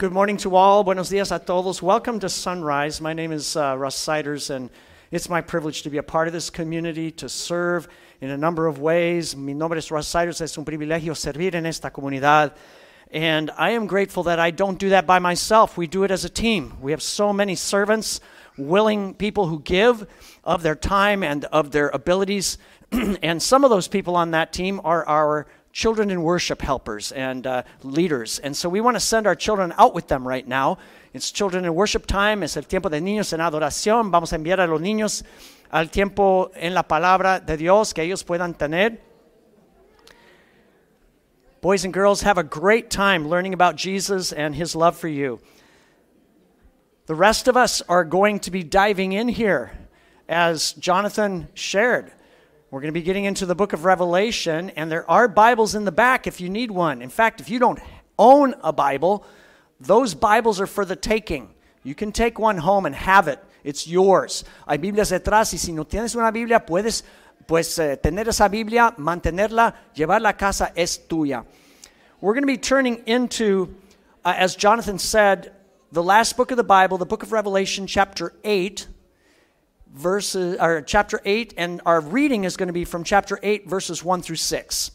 Good morning to all. Buenos dias a todos. Welcome to Sunrise. My name is uh, Russ Siders, and it's my privilege to be a part of this community, to serve in a number of ways. Mi nombre es Russ Siders. Es un privilegio servir en esta comunidad. And I am grateful that I don't do that by myself. We do it as a team. We have so many servants, willing people who give of their time and of their abilities. and some of those people on that team are our children in worship helpers and uh, leaders. And so we want to send our children out with them right now. It's children in worship time, es el tiempo de niños en adoración. Vamos a enviar a los niños al tiempo en la palabra de Dios que ellos puedan tener. Boys and girls, have a great time learning about Jesus and his love for you. The rest of us are going to be diving in here, as Jonathan shared. We're going to be getting into the book of Revelation, and there are Bibles in the back if you need one. In fact, if you don't own a Bible, those Bibles are for the taking. You can take one home and have it. It's yours. Hay Biblias detrás y si no tienes una Biblia, puedes pues eh, tener esa Biblia, mantenerla, llevarla a casa es tuya. We're going to be turning into, uh, as Jonathan said, the last book of the Bible, the book of Revelation, chapter 8 verses, or chapter 8, and our reading is going to be from chapter 8, verses 1 through 6.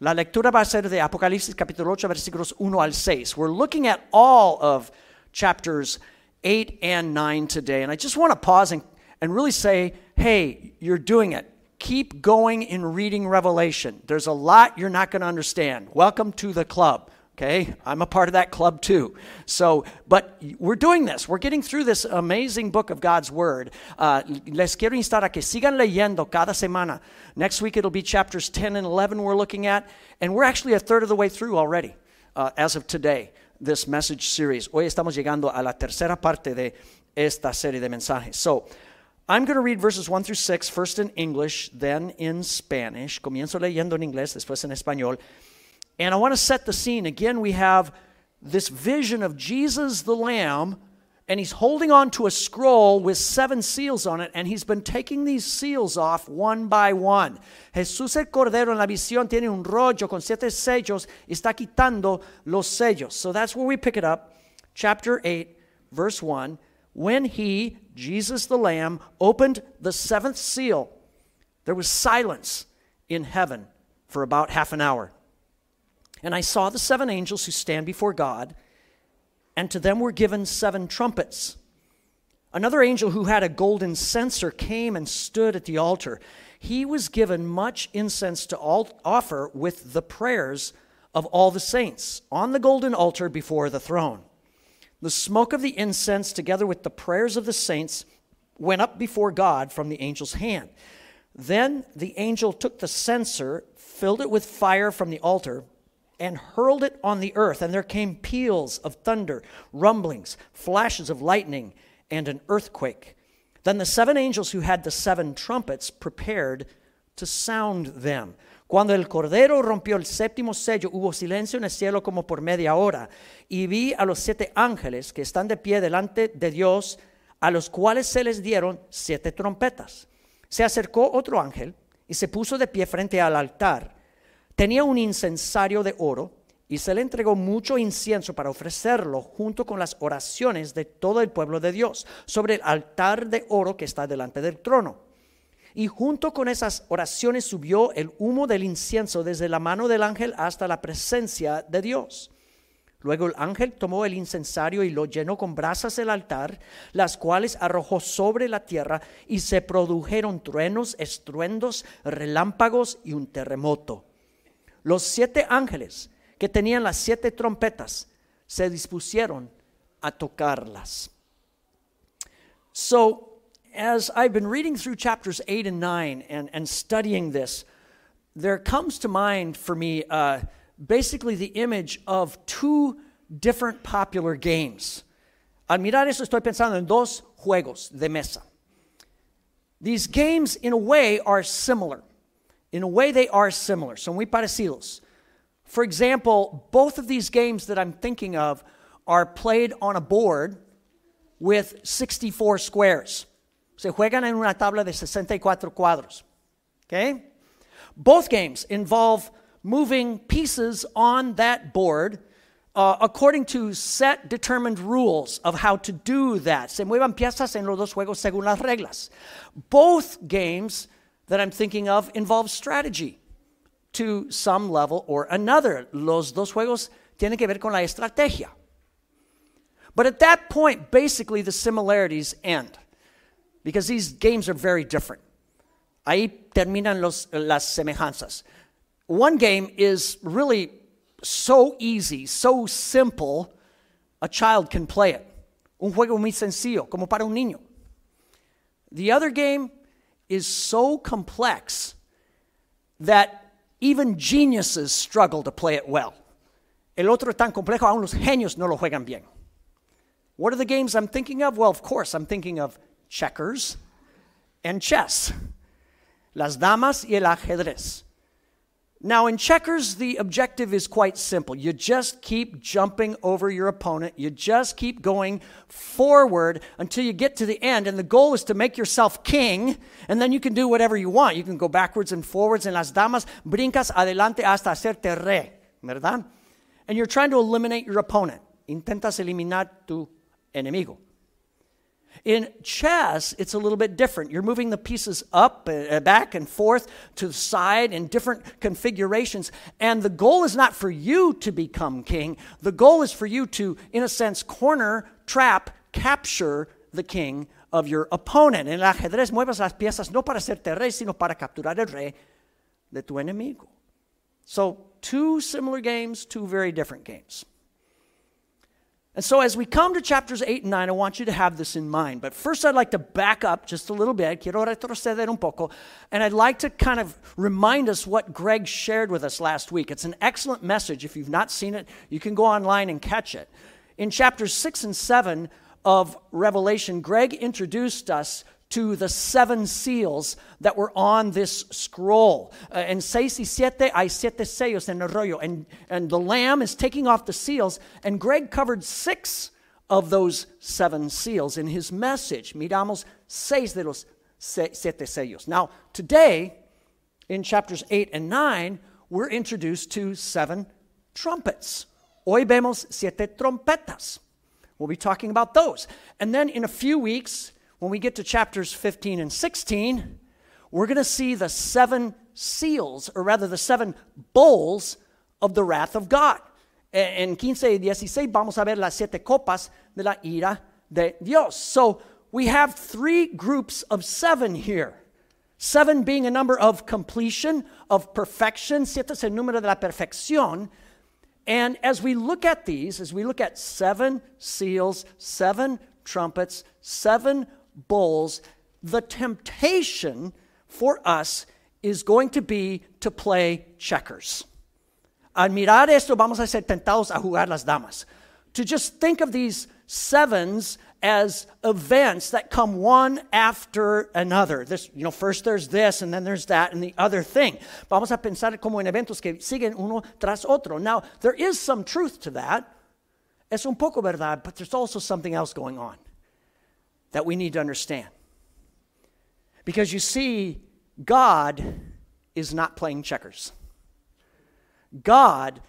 La lectura va a ser de Apocalipsis capítulo 8, versículos 1 al 6. We're looking at all of chapters 8 and 9 today. And I just want to pause and, and really say, hey, you're doing it. Keep going in reading Revelation. There's a lot you're not going to understand. Welcome to the club. Okay, I'm a part of that club too. So, but we're doing this. We're getting through this amazing book of God's Word. Uh, les quiero instar a que sigan leyendo cada semana. Next week it'll be chapters 10 and 11 we're looking at, and we're actually a third of the way through already uh, as of today, this message series. Hoy estamos llegando a la tercera parte de esta serie de mensajes. So, I'm going to read verses 1 through 6, first in English, then in Spanish. Comienzo leyendo en inglés, después en español. And I want to set the scene. Again, we have this vision of Jesus the Lamb, and he's holding on to a scroll with seven seals on it, and he's been taking these seals off one by one. Jesús el Cordero en la visión tiene un rollo con siete sellos está quitando los sellos. So that's where we pick it up. Chapter 8, verse 1. When he, Jesus the Lamb, opened the seventh seal, there was silence in heaven for about half an hour. And I saw the seven angels who stand before God, and to them were given seven trumpets. Another angel who had a golden censer came and stood at the altar. He was given much incense to offer with the prayers of all the saints on the golden altar before the throne. The smoke of the incense, together with the prayers of the saints, went up before God from the angel's hand. Then the angel took the censer, filled it with fire from the altar, and hurled it on the earth, and there came peals of thunder, rumblings, flashes of lightning, and an earthquake. Then the seven angels who had the seven trumpets prepared to sound them. Cuando el Cordero rompió el séptimo sello, hubo silencio en el cielo como por media hora, y vi a los siete ángeles que están de pie delante de Dios, a los cuales se les dieron siete trompetas. Se acercó otro ángel y se puso de pie frente al altar Tenía un incensario de oro y se le entregó mucho incienso para ofrecerlo junto con las oraciones de todo el pueblo de Dios sobre el altar de oro que está delante del trono. Y junto con esas oraciones subió el humo del incienso desde la mano del ángel hasta la presencia de Dios. Luego el ángel tomó el incensario y lo llenó con brasas del altar, las cuales arrojó sobre la tierra y se produjeron truenos, estruendos, relámpagos y un terremoto. Los siete ángeles que tenían las siete trompetas se dispusieron a tocarlas. So, as I've been reading through chapters 8 and 9 and, and studying this, there comes to mind for me uh, basically the image of two different popular games. Al mirar eso estoy pensando en dos juegos de mesa. These games, in a way, are similar. In a way, they are similar, son muy parecidos. For example, both of these games that I'm thinking of are played on a board with 64 squares. Se juegan en una tabla de 64 cuadros. Okay? Both games involve moving pieces on that board uh, according to set determined rules of how to do that. Se muevan piezas en los dos juegos según las reglas. Both games that I'm thinking of involves strategy to some level or another. Los dos juegos tienen que ver con la estrategia. But at that point, basically the similarities end because these games are very different. Ahí terminan los, las semejanzas. One game is really so easy, so simple, a child can play it. Un juego muy sencillo, como para un niño. The other game is so complex that even geniuses struggle to play it well. El otro es tan complejo, aún los genios no lo juegan bien. What are the games I'm thinking of? Well, of course, I'm thinking of checkers and chess, las damas y el ajedrez. Now, in checkers, the objective is quite simple. You just keep jumping over your opponent. You just keep going forward until you get to the end. And the goal is to make yourself king, and then you can do whatever you want. You can go backwards and forwards. En las damas, brincas adelante hasta hacerte rey, ¿verdad? And you're trying to eliminate your opponent. Intentas eliminar tu enemigo. In chess, it's a little bit different. You're moving the pieces up, uh, back, and forth to the side in different configurations. And the goal is not for you to become king. The goal is for you to, in a sense, corner, trap, capture the king of your opponent. En el ajedrez muevas las piezas no para hacerte rey, sino para capturar el rey de tu enemigo. So, two similar games, two very different games. And so, as we come to chapters 8 and 9, I want you to have this in mind. But first, I'd like to back up just a little bit. Quiero retroceder un poco. And I'd like to kind of remind us what Greg shared with us last week. It's an excellent message. If you've not seen it, you can go online and catch it. In chapters 6 and 7 of Revelation, Greg introduced us to the seven seals that were on this scroll. Uh, en seis y siete hay siete sellos en el rollo. And, and the Lamb is taking off the seals. And Greg covered six of those seven seals in his message. Miramos seis de los siete sellos. Now, today, in chapters 8 and 9, we're introduced to seven trumpets. Hoy vemos siete trompetas. We'll be talking about those. And then in a few weeks, when we get to chapters 15 and 16, we're going to see the seven seals, or rather the seven bowls of the wrath of God. En 15 y 16 vamos a ver las siete copas de la ira de Dios. So we have three groups of seven here. Seven being a number of completion, of perfection. Siete es el número de la perfección. And as we look at these, as we look at seven seals, seven trumpets, seven bowls, the temptation for us is going to be to play checkers. Al mirar esto, vamos a ser tentados a jugar las damas. To just think of these sevens as events that come one after another. This, you know, first there's this, and then there's that, and the other thing. Vamos a pensar como en eventos que siguen uno tras otro. Now, there is some truth to that. Es un poco verdad, but there's also something else going on that we need to understand. Because you see, God is not playing checkers, God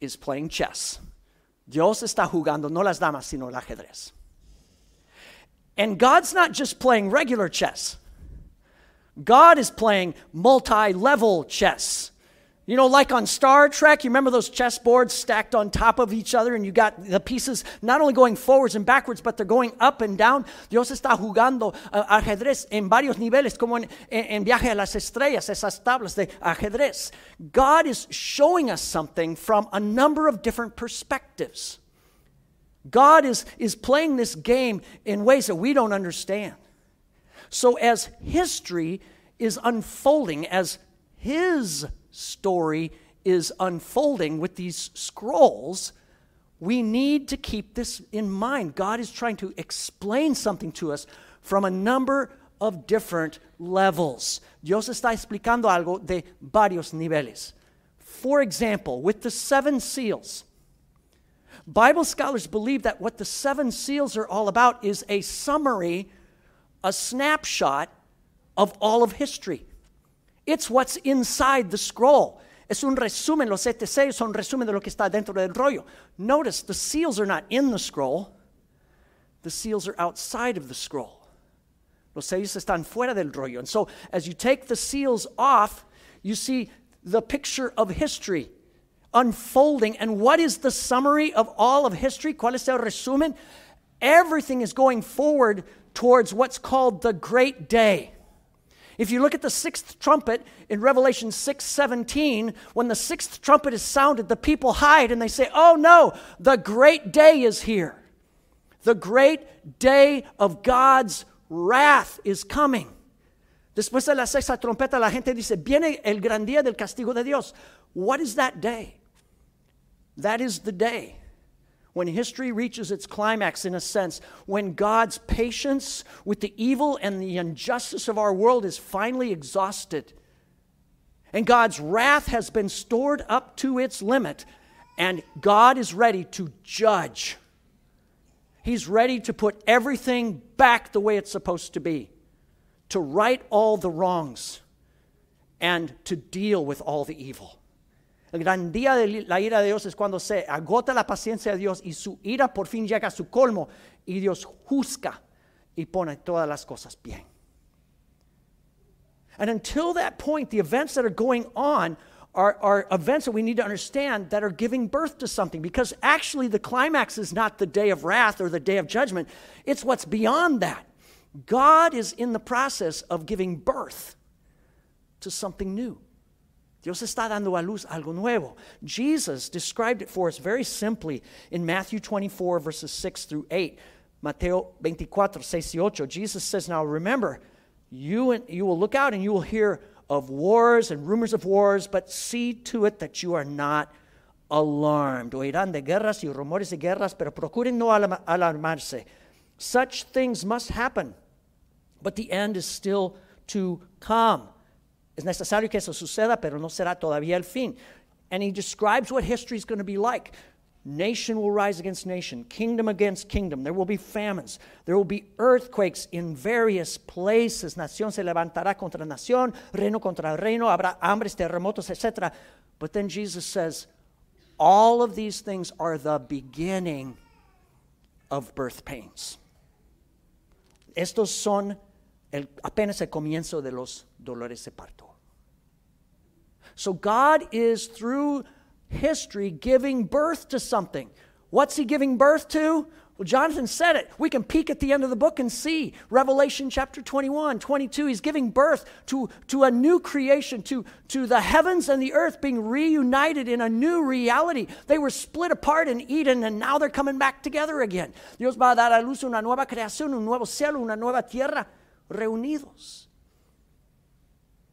is playing chess. Dios está jugando no las damas, sino el ajedrez. And God's not just playing regular chess. God is playing multi level chess. You know, like on Star Trek, you remember those chessboards stacked on top of each other, and you got the pieces not only going forwards and backwards, but they're going up and down. Dios está jugando uh, ajedrez en varios niveles, como en, en Viaje a las Estrellas, esas tablas de ajedrez. God is showing us something from a number of different perspectives. God is, is playing this game in ways that we don't understand. So, as history is unfolding, as His story is unfolding with these scrolls, we need to keep this in mind. God is trying to explain something to us from a number of different levels. Dios está explicando algo de varios niveles. For example, with the seven seals, Bible scholars believe that what the seven seals are all about is a summary, a snapshot of all of history. It's what's inside the scroll. Es un resumen, los siete sellos son resumen de lo que está dentro del rollo. Notice the seals are not in the scroll, the seals are outside of the scroll. Los sellos están fuera del rollo. And so as you take the seals off, you see the picture of history unfolding. And what is the summary of all of history? ¿Cuál es el resumen? Everything is going forward towards what's called the great day. If you look at the sixth trumpet in Revelation 6 17, when the sixth trumpet is sounded, the people hide and they say, Oh no, the great day is here. The great day of God's wrath is coming. Después de la sexta trompeta, la gente dice, Viene el gran día del castigo de Dios. What is that day? That is the day when history reaches its climax, in a sense, when God's patience with the evil and the injustice of our world is finally exhausted, and God's wrath has been stored up to its limit, and God is ready to judge. He's ready to put everything back the way it's supposed to be, to right all the wrongs, and to deal with all the evil. El gran día de la ira de Dios es cuando se agota la paciencia de Dios y su ira por fin llega a su colmo y Dios juzga y pone todas las cosas bien. And until that point, the events that are going on are, are events that we need to understand that are giving birth to something because actually the climax is not the day of wrath or the day of judgment, it's what's beyond that. God is in the process of giving birth to something new. Dios está dando a luz algo nuevo. Jesus described it for us very simply in Matthew 24, verses 6 through 8. Mateo 24, 6 y 8. Jesus says, Now remember, you, you will look out and you will hear of wars and rumors of wars, but see to it that you are not alarmed. Oirán de guerras y rumores de guerras, pero procuren no alarmarse. Such things must happen, but the end is still to come. Es necesario que eso suceda, pero no será todavía el fin. And he describes what history is going to be like. Nation will rise against nation, kingdom against kingdom. There will be famines. There will be earthquakes in various places. Nación se levantará contra nación, reino contra reino. Habrá hambres, terremotos, etc. But then Jesus says, all of these things are the beginning of birth pains. Estos son apenas el comienzo de los dolores de parto. So God is through history giving birth to something. What's he giving birth to? Well, Jonathan said it. We can peek at the end of the book and see. Revelation chapter 21, 22, he's giving birth to, to a new creation, to, to the heavens and the earth being reunited in a new reality. They were split apart in Eden and now they're coming back together again. Dios va a dar a luz una nueva creación, un nuevo cielo, una nueva tierra, reunidos.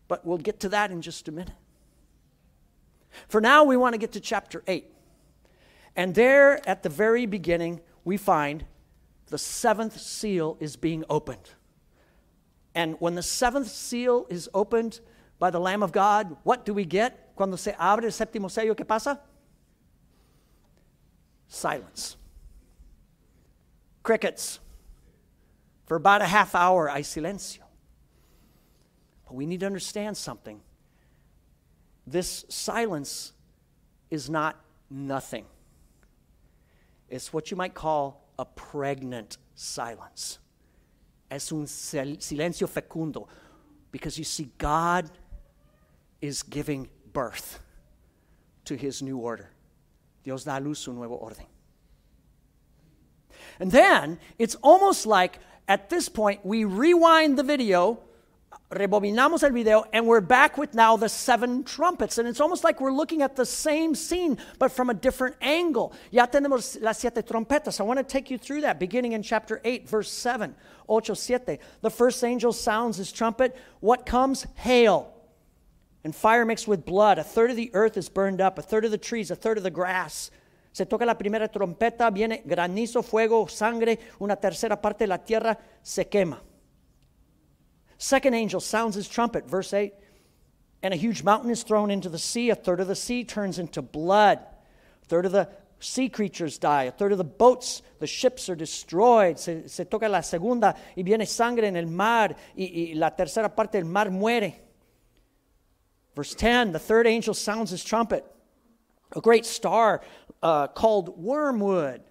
But we'll get to that in just a minute. For now, we want to get to chapter 8. And there, at the very beginning, we find the seventh seal is being opened. And when the seventh seal is opened by the Lamb of God, what do we get? Cuando se abre el séptimo sello, ¿qué pasa? Silence. Crickets. For about a half hour, hay silencio. But we need to understand something this silence is not nothing. It's what you might call a pregnant silence. Es un silencio fecundo. Because you see, God is giving birth to his new order. Dios da luz un nuevo orden. And then it's almost like at this point we rewind the video rebobinamos el video and we're back with now the seven trumpets. And it's almost like we're looking at the same scene, but from a different angle. Ya tenemos las siete trompetas. I want to take you through that, beginning in chapter 8, verse 7. Ocho, siete. The first angel sounds his trumpet. What comes? Hail. And fire mixed with blood. A third of the earth is burned up, a third of the trees, a third of the grass. Se toca la primera trompeta, viene granizo, fuego, sangre, una tercera parte de la tierra se quema. Second angel sounds his trumpet, verse 8, and a huge mountain is thrown into the sea. A third of the sea turns into blood. A third of the sea creatures die. A third of the boats, the ships are destroyed. Se, se toca la segunda y viene sangre en el mar y, y la tercera parte del mar muere. Verse 10 the third angel sounds his trumpet. A great star uh, called wormwood,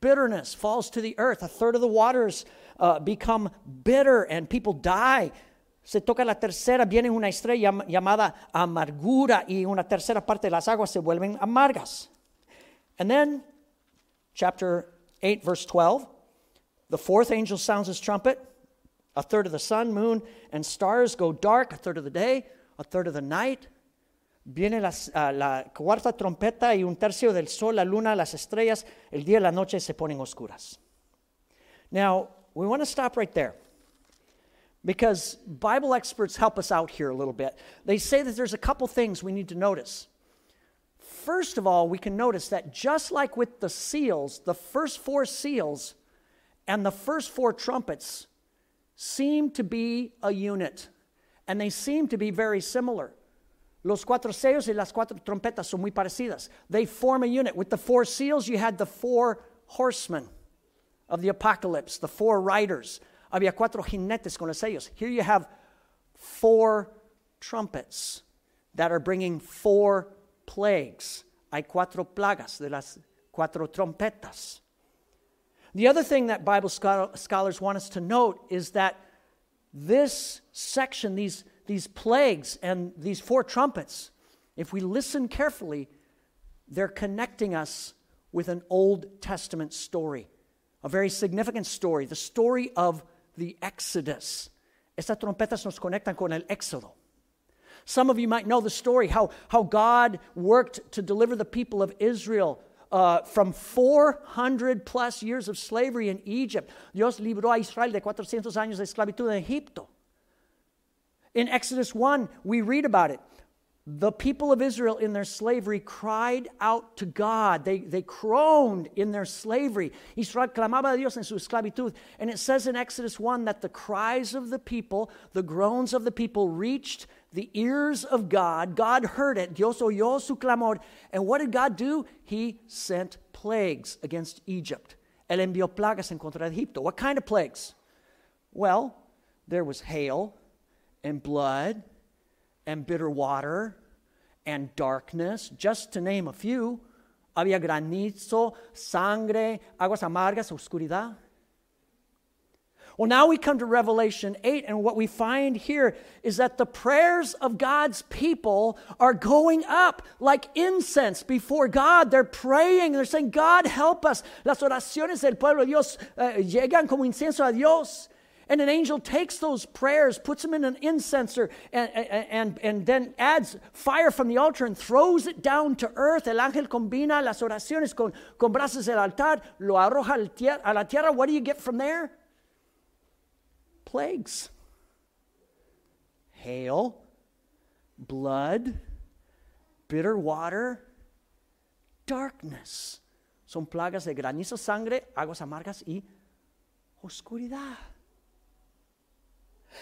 bitterness, falls to the earth. A third of the waters uh, become bitter and people die. Se toca la tercera, viene una estrella llamada amargura y una tercera parte de las aguas se vuelven amargas. And then, chapter 8, verse 12, the fourth angel sounds his trumpet. A third of the sun, moon, and stars go dark, a third of the day, a third of the night. Viene las, uh, la cuarta trompeta y un tercio del sol, la luna, las estrellas, el día y la noche se ponen oscuras. Now, we want to stop right there because Bible experts help us out here a little bit. They say that there's a couple things we need to notice. First of all, we can notice that just like with the seals, the first four seals and the first four trumpets seem to be a unit, and they seem to be very similar. Los cuatro sellos y las cuatro trompetas son muy parecidas. They form a unit. With the four seals, you had the four horsemen of the apocalypse, the four riders. Había cuatro jinetes con los sellos. Here you have four trumpets that are bringing four plagues. Hay cuatro plagas de las cuatro trompetas. The other thing that Bible scholars want us to note is that this section, these, these plagues and these four trumpets, if we listen carefully, they're connecting us with an Old Testament story, a very significant story, the story of the Exodus. Estas trompetas nos conectan con el Éxodo. Some of you might know the story how, how God worked to deliver the people of Israel uh, from 400 plus years of slavery in Egypt. Dios libró a Israel de 400 años de esclavitud en Egipto. In Exodus 1, we read about it. The people of Israel in their slavery cried out to God. They, they groaned in their slavery. Israel clamaba a Dios en su esclavitud. And it says in Exodus 1 that the cries of the people, the groans of the people, reached the ears of God. God heard it. Dios oyó su clamor. And what did God do? He sent plagues against Egypt. Él envió plagas en contra Egipto. What kind of plagues? Well, there was hail and blood and bitter water and darkness, just to name a few. Había granizo, sangre, aguas amargas, oscuridad. Well, now we come to Revelation 8, and what we find here is that the prayers of God's people are going up like incense before God. They're praying, they're saying, God, help us. Las oraciones del pueblo de Dios uh, llegan como incienso a Dios. And an angel takes those prayers, puts them in an incenser, and, and, and then adds fire from the altar and throws it down to earth. El ángel combina las oraciones con, con brasas del altar, lo arroja a la tierra. What do you get from there? plagues hail, blood, bitter water, darkness. Son plagas de granizo, sangre, aguas amargas y oscuridad.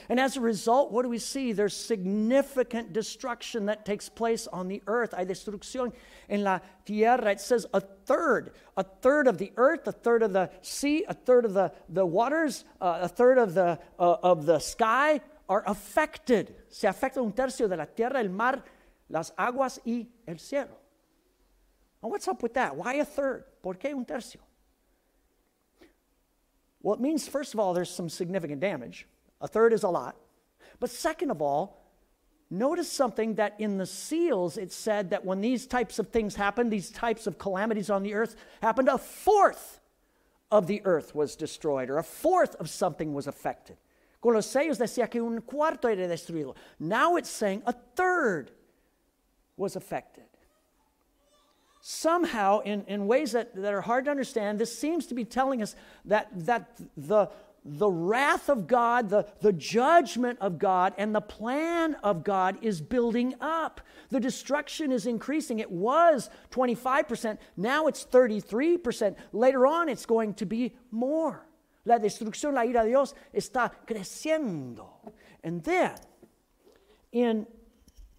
And as a result, what do we see? There's significant destruction that takes place on the earth. Hay destrucción en la tierra. It says a third, a third of the earth, a third of the sea, a third of the, the waters, uh, a third of the, uh, of the sky are affected. Se afecta un tercio de la tierra, el mar, las aguas y el cielo. Now, what's up with that? Why a third? ¿Por qué un tercio? Well, it means, first of all, there's some significant damage. A third is a lot. But second of all, notice something that in the seals it said that when these types of things happened, these types of calamities on the earth happened, a fourth of the earth was destroyed, or a fourth of something was affected. Con los sellos decía que un cuarto era destruido. Now it's saying a third was affected. Somehow, in, in ways that, that are hard to understand, this seems to be telling us that, that the, the wrath of God, the, the judgment of God, and the plan of God is building up. The destruction is increasing. It was 25%, now it's 33%. Later on, it's going to be more. La destrucción, la ira de Dios está creciendo. And then, in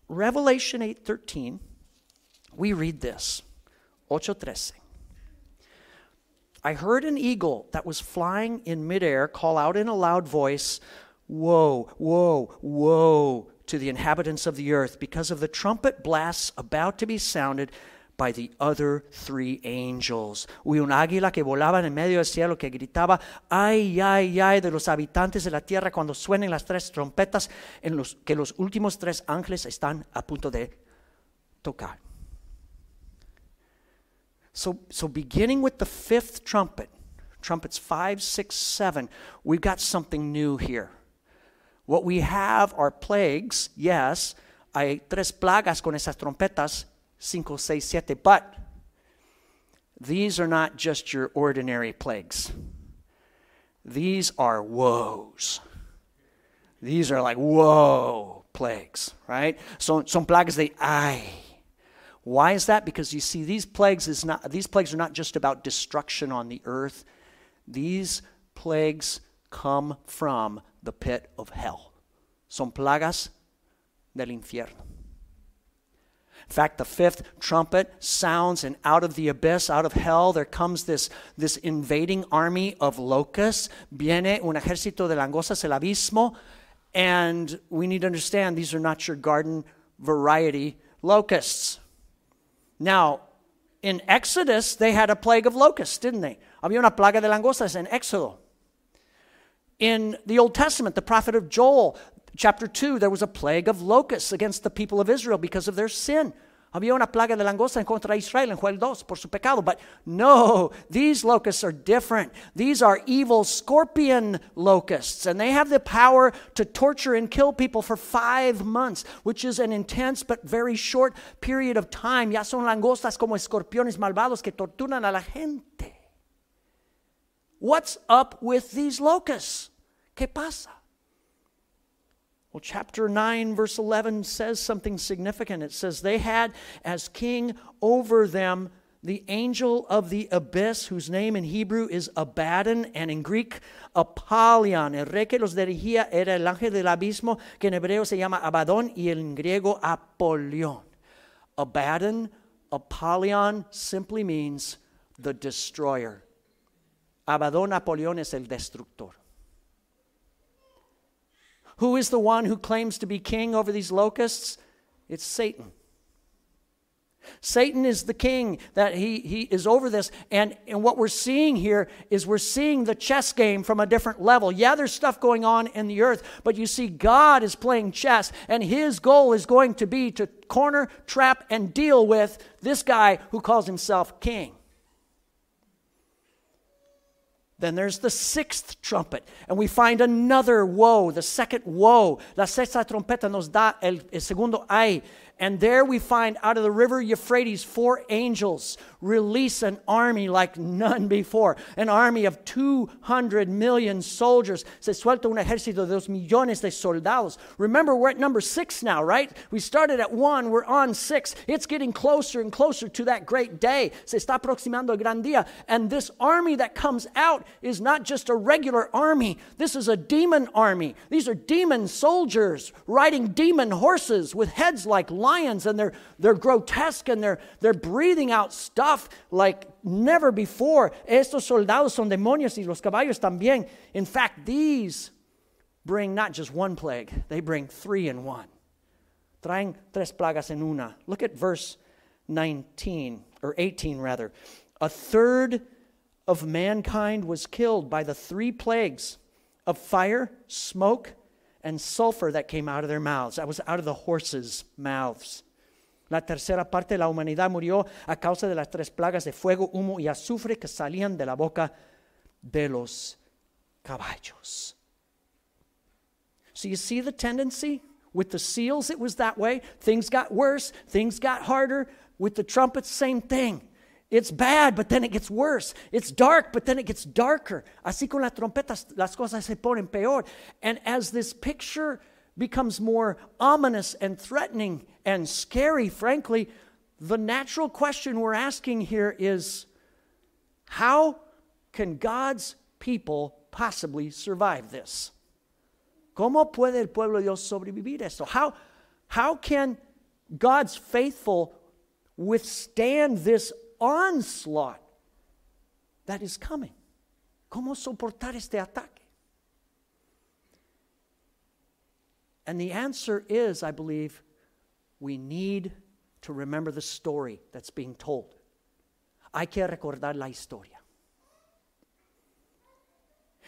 Revelation 8:13, we read this. 8:13. I heard an eagle that was flying in midair call out in a loud voice, Woe, woe, woe to the inhabitants of the earth because of the trumpet blasts about to be sounded by the other three angels. Hubo un águila que volaba en medio del cielo que gritaba, ay, ay, ay de los habitantes de la tierra cuando suenen las tres trompetas en los que los últimos tres ángeles están a punto de tocar. So, so beginning with the fifth trumpet, trumpets five, six, seven, we've got something new here. What we have are plagues, yes. Hay tres plagas con esas trompetas, cinco, seis, siete, but these are not just your ordinary plagues. These are woes. These are like whoa plagues, right? So son plagas de ay. Why is that? Because you see, these plagues is not these plagues are not just about destruction on the earth. These plagues come from the pit of hell. Son plagas del infierno. In fact, the fifth trumpet sounds, and out of the abyss, out of hell, there comes this, this invading army of locusts. Viene un ejército de langostas, el abismo. And we need to understand these are not your garden variety locusts. Now, in Exodus, they had a plague of locusts, didn't they? Había una plaga de langostas en Éxodo. In the Old Testament, the prophet of Joel, chapter 2, there was a plague of locusts against the people of Israel because of their sin. Había una plaga de langosta contra Israel en Joel 2 por su pecado. But no, these locusts are different. These are evil scorpion locusts, and they have the power to torture and kill people for five months, which is an intense but very short period of time. Ya son langostas como escorpiones malvados que torturan a la gente. What's up with these locusts? ¿Qué pasa? Well, chapter 9, verse 11 says something significant. It says, They had as king over them the angel of the abyss, whose name in Hebrew is Abaddon, and in Greek, Apollyon. El rey que los dirigía era el ángel del abismo, que en hebreo se llama Abadón, y en griego Apollyon. Abaddon, Apollyon simply means the destroyer. Abadón, Apollyon es el destructor. Who is the one who claims to be king over these locusts? It's Satan. Satan is the king, that he, he is over this. And, and what we're seeing here is we're seeing the chess game from a different level. Yeah, there's stuff going on in the earth, but you see, God is playing chess, and his goal is going to be to corner, trap, and deal with this guy who calls himself king. Then there's the sixth trumpet, and we find another woe, the second woe. La sexta trompeta nos da el, el segundo ay. And there we find out of the river Euphrates four angels release an army like none before. An army of 200 million soldiers. Se suelta un ejército de dos millones de soldados. Remember, we're at number six now, right? We started at one, we're on six. It's getting closer and closer to that great day. Se está aproximando el gran día. And this army that comes out is not just a regular army, this is a demon army. These are demon soldiers riding demon horses with heads like lions lions and they're, they're grotesque and they're, they're breathing out stuff like never before. Estos soldados son demonios y los caballos también. In fact, these bring not just one plague, they bring three in one. Traen tres plagas en una. Look at verse 19, or 18 rather. A third of mankind was killed by the three plagues of fire, smoke, and sulfur that came out of their mouths. That was out of the horses' mouths. La tercera parte de la humanidad murió a causa de las tres plagas de fuego, humo y azufre que salían de la boca de los caballos. So you see the tendency? With the seals, it was that way. Things got worse, things got harder. With the trumpets, same thing. It's bad, but then it gets worse. It's dark, but then it gets darker. Así con las trompetas, las cosas se ponen peor. And as this picture becomes more ominous and threatening and scary, frankly, the natural question we're asking here is how can God's people possibly survive this? ¿Cómo puede el pueblo de Dios sobrevivir esto? How, how can God's faithful withstand this onslaught that is coming. ¿Cómo soportar este ataque? And the answer is, I believe, we need to remember the story that's being told. Hay que recordar la historia.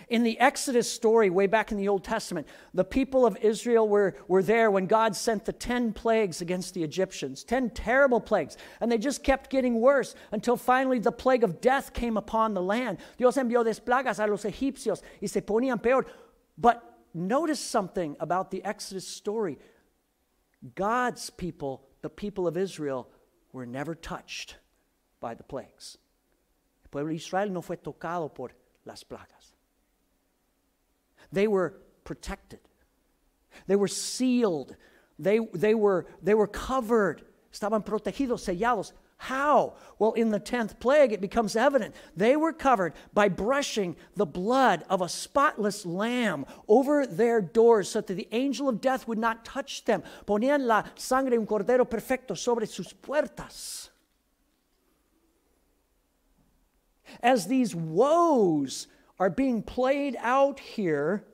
In the Exodus story, way back in the Old Testament, the people of Israel were, were there when God sent the 10 plagues against the Egyptians, 10 terrible plagues, and they just kept getting worse until finally the plague of death came upon the land. Dios envió desplagas a los egipcios y se ponían peor. But notice something about the Exodus story God's people, the people of Israel, were never touched by the plagues. El pueblo Israel no fue tocado por las plagas. They were protected, they were sealed, they, they, were, they were covered, estaban protegidos, sellados. How? Well, in the 10th plague, it becomes evident. They were covered by brushing the blood of a spotless lamb over their doors so that the angel of death would not touch them. Ponían la sangre de un cordero perfecto sobre sus puertas. As these woes are being played out here,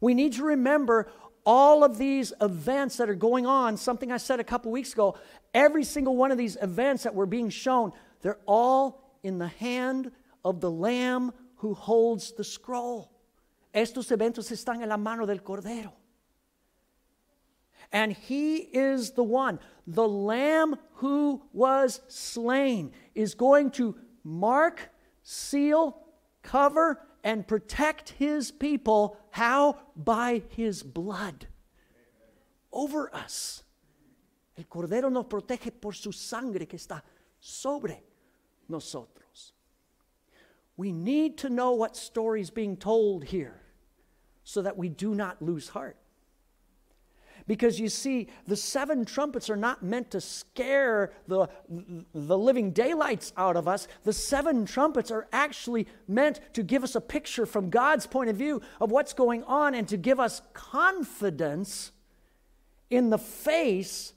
we need to remember all of these events that are going on. Something I said a couple weeks ago every single one of these events that were being shown, they're all in the hand of the Lamb who holds the scroll. Estos eventos están en la mano del Cordero. And he is the one, the Lamb who was slain, is going to mark, seal, cover, and protect his people. How? By his blood over us. El Cordero nos protege por su sangre que está sobre nosotros. We need to know what story is being told here so that we do not lose heart. Because you see, the seven trumpets are not meant to scare the, the living daylights out of us. The seven trumpets are actually meant to give us a picture from God's point of view of what's going on and to give us confidence in the face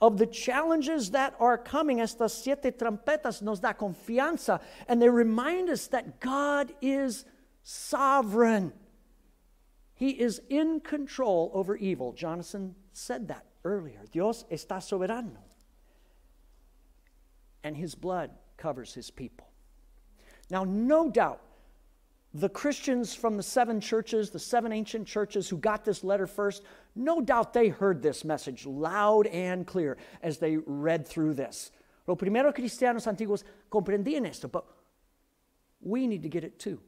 of the challenges that are coming. Estas siete trompetas nos da confianza and they remind us that God is sovereign. He is in control over evil. Jonathan said that earlier. Dios está soberano. And his blood covers his people. Now, no doubt, the Christians from the seven churches, the seven ancient churches who got this letter first, no doubt they heard this message loud and clear as they read through this. Los primeros cristianos antiguos comprendían esto, but we need to get it too.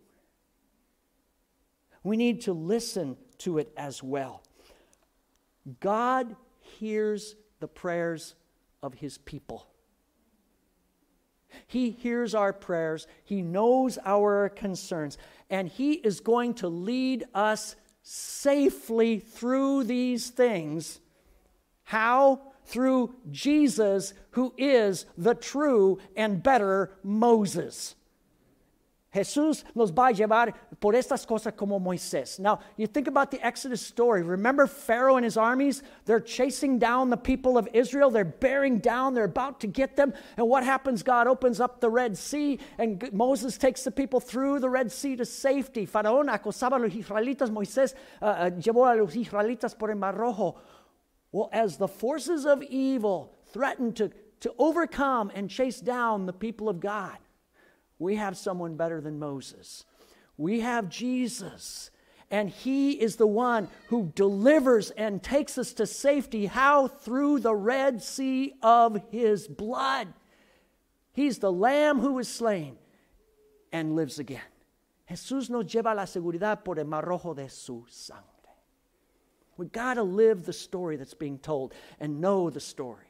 We need to listen to it as well. God hears the prayers of his people. He hears our prayers, He knows our concerns, and He is going to lead us safely through these things. How? Through Jesus, who is the true and better Moses. Jesús nos va a llevar por estas cosas como Moisés. Now, you think about the Exodus story. Remember Pharaoh and his armies? They're chasing down the people of Israel. They're bearing down. They're about to get them. And what happens? God opens up the Red Sea, and Moses takes the people through the Red Sea to safety. Faraón acosaba a los israelitas. Moisés uh, uh, llevó a los israelitas por el Mar Rojo. Well, as the forces of evil threatened to, to overcome and chase down the people of God, we have someone better than Moses. We have Jesus. And he is the one who delivers and takes us to safety. How? Through the Red Sea of his blood. He's the lamb who was slain and lives again. Jesús nos lleva la seguridad por el mar rojo de su sangre. We got to live the story that's being told and know the story.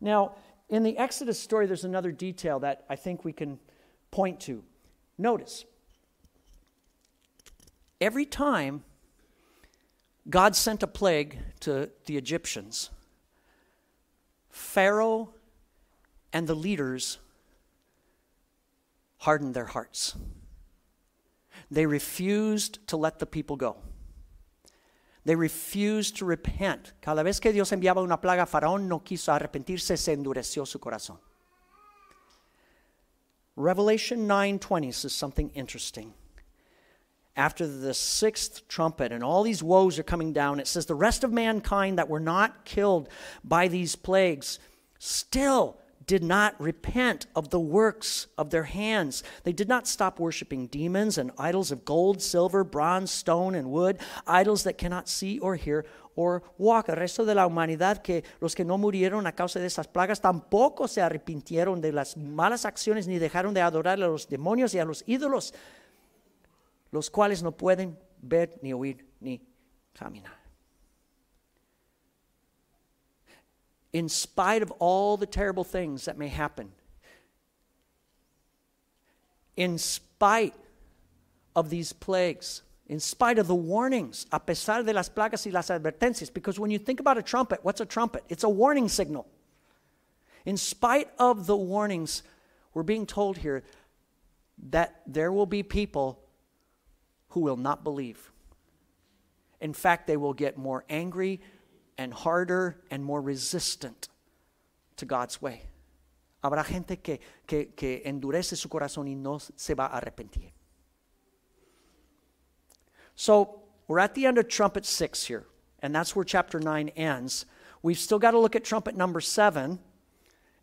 Now, in the Exodus story, there's another detail that I think we can point to. Notice, every time God sent a plague to the Egyptians, Pharaoh and the leaders hardened their hearts. They refused to let the people go. They refused to repent. Cada vez que Dios enviaba una plaga, Faraón no quiso arrepentirse, se endureció su corazón. Revelation 9:20 says something interesting. after the sixth trumpet and all these woes are coming down, it says, The rest of mankind that were not killed by these plagues still did not repent of the works of their hands. They did not stop worshiping demons and idols of gold, silver, bronze, stone, and wood, idols that cannot see or hear or walk. El resto de la humanidad, que los que no murieron a causa de esas plagas, tampoco se arrepintieron de las malas acciones ni dejaron de adorar a los demonios y a los ídolos los cuales no pueden ver, ni oír, ni caminar. In spite of all the terrible things that may happen, in spite of these plagues, in spite of the warnings, a pesar de las plagas y las advertencias, because when you think about a trumpet, what's a trumpet? It's a warning signal. In spite of the warnings, we're being told here that there will be people who will not believe. In fact, they will get more angry and harder and more resistant to God's way. Habrá gente que, que, que endurece su corazón y no se va a arrepentir. So, we're at the end of trumpet six here, and that's where chapter nine ends. We've still got to look at trumpet number seven.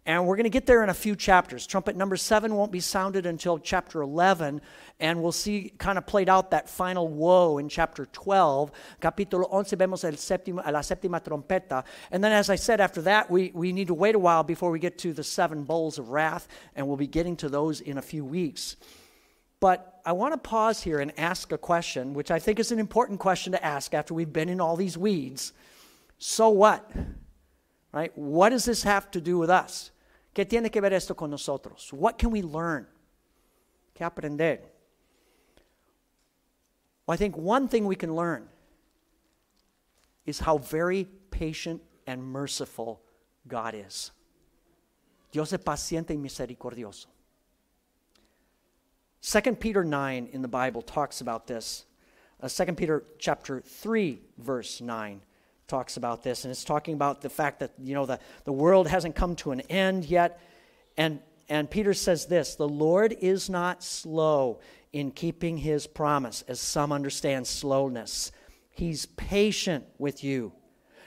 And we're going to get there in a few chapters. Trumpet number seven won't be sounded until chapter 11, and we'll see kind of played out that final woe in chapter 12. Capítulo 11 vemos el séptimo, la séptima trompeta. And then, as I said, after that, we, we need to wait a while before we get to the seven bowls of wrath, and we'll be getting to those in a few weeks. But I want to pause here and ask a question, which I think is an important question to ask after we've been in all these weeds. So what? Right? What does this have to do with us? ¿Qué tiene que ver esto con nosotros? What can we learn? ¿Qué aprender? Well, I think one thing we can learn is how very patient and merciful God is. Dios es paciente y misericordioso. 2 Peter 9 in the Bible talks about this. Uh, 2 Peter chapter 3 verse 9 talks about this, and it's talking about the fact that, you know, the, the world hasn't come to an end yet. And, and Peter says this The Lord is not slow in keeping his promise, as some understand slowness. He's patient with you,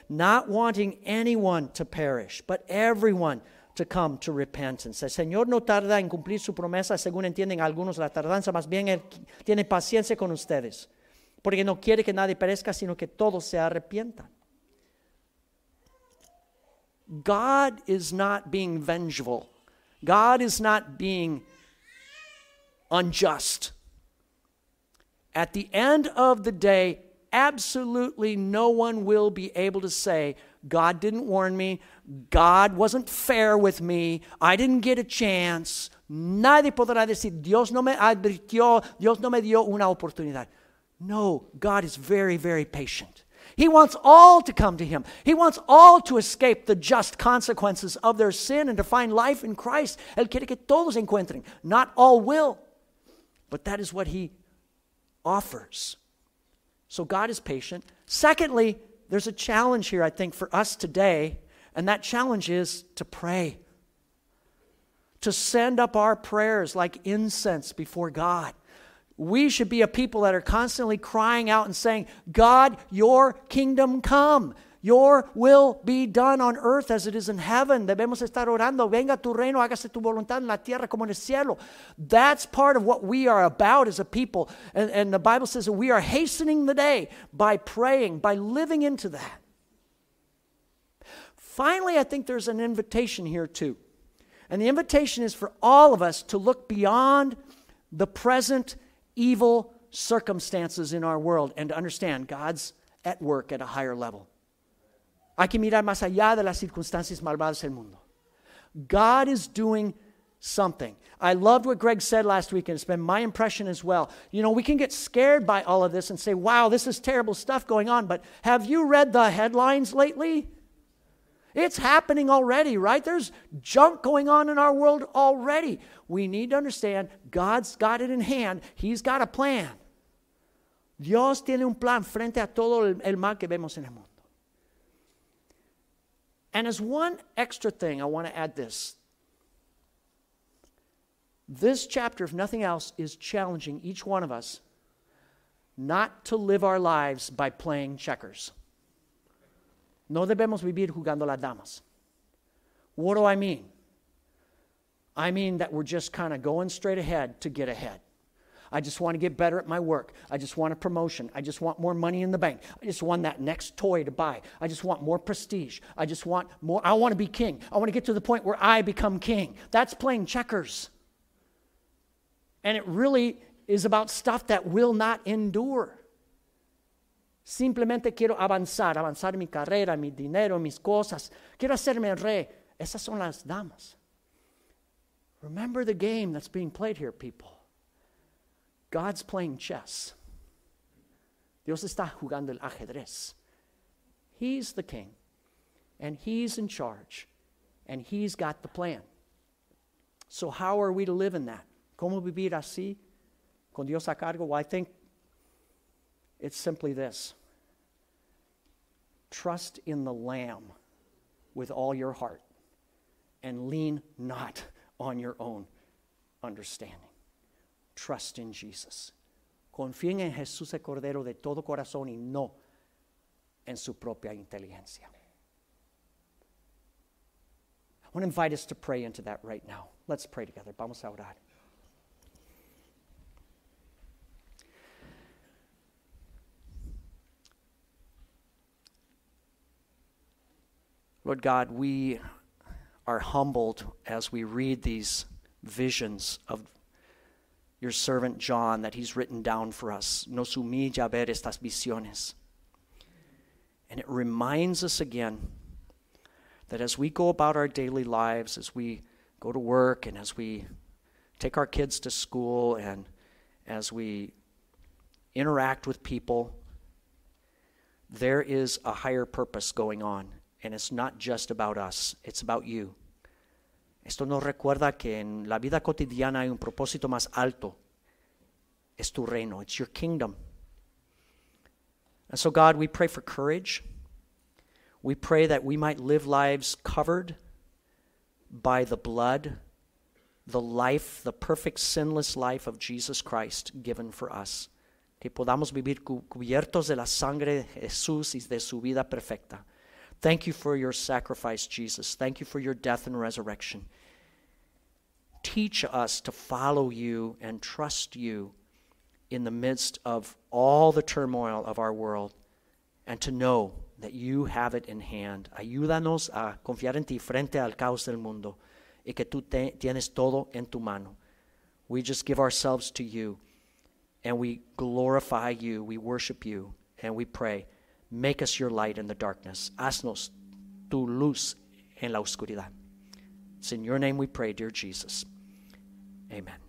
not wanting anyone to perish, but everyone to come to repentance. El Señor no tarda en cumplir su promesa, según entienden algunos la tardanza, más bien Él tiene paciencia con ustedes, porque no quiere que nadie perezca, sino que todos se arrepientan. God is not being vengeful. God is not being unjust. At the end of the day, absolutely no one will be able to say, God didn't warn me, God wasn't fair with me, I didn't get a chance. Nadie podrá decir, Dios no me advirtió, Dios no me dio una oportunidad. No, God is very, very patient. He wants all to come to Him. He wants all to escape the just consequences of their sin and to find life in Christ. Él quiere que todos encuentren. Not all will, but that is what He offers. So God is patient. Secondly, there's a challenge here, I think, for us today, and that challenge is to pray. To send up our prayers like incense before God we should be a people that are constantly crying out and saying, God, your kingdom come. Your will be done on earth as it is in heaven. Debemos estar orando, venga tu reino, hágase tu voluntad en la tierra como en el cielo. That's part of what we are about as a people. And, and the Bible says that we are hastening the day by praying, by living into that. Finally, I think there's an invitation here too. And the invitation is for all of us to look beyond the present evil circumstances in our world and to understand God's at work at a higher level. Hay que mirar más allá de las circunstancias malvadas del mundo. God is doing something. I loved what Greg said last week, and it's been my impression as well. You know, we can get scared by all of this and say, wow, this is terrible stuff going on, but have you read the headlines lately? It's happening already, right? There's junk going on in our world already. We need to understand God's got it in hand, He's got a plan. Dios tiene un plan frente a todo el, mal que vemos en el mundo. And as one extra thing, I want to add this. This chapter, if nothing else, is challenging each one of us not to live our lives by playing checkers. No debemos vivir jugando las damas. What do I mean? I mean that we're just kind of going straight ahead to get ahead. I just want to get better at my work. I just want a promotion. I just want more money in the bank. I just want that next toy to buy. I just want more prestige. I just want more. I want to be king. I want to get to the point where I become king. That's playing checkers. And it really is about stuff that will not endure. Simplemente quiero avanzar, avanzar mi carrera, mi dinero, mis cosas. Quiero hacerme el rey. Esas son las damas. Remember the game that's being played here, people. God's playing chess. Dios está jugando el ajedrez. He's the king, and he's in charge, and he's got the plan. So, how are we to live in that? ¿Cómo vivir así? Con Dios a cargo? Well, I think it's simply this trust in the Lamb with all your heart, and lean not on your own understanding. Trust in Jesus. Confíen en Jesús el Cordero de todo corazón y no en su propia inteligencia. I want to invite us to pray into that right now. Let's pray together. Vamos a orar. Lord God, we are humbled as we read these visions of your servant John that he's written down for us. Nos humilla ver estas visiones. And it reminds us again that as we go about our daily lives, as we go to work and as we take our kids to school and as we interact with people, there is a higher purpose going on. And it's not just about us, it's about you. Esto nos recuerda que en la vida cotidiana hay un propósito más alto. Es tu reino, it's your kingdom. And so, God, we pray for courage. We pray that we might live lives covered by the blood, the life, the perfect sinless life of Jesus Christ given for us. Que podamos vivir cubiertos de la sangre de Jesús y de su vida perfecta. Thank you for your sacrifice, Jesus. Thank you for your death and resurrection. Teach us to follow you and trust you in the midst of all the turmoil of our world and to know that you have it in hand. Ayúdanos a confiar en ti frente al caos del mundo y que tú te, tienes todo en tu mano. We just give ourselves to you and we glorify you, we worship you, and we pray. Make us your light in the darkness. Haznos tu luz en la oscuridad. It's in your name we pray, dear Jesus. Amen.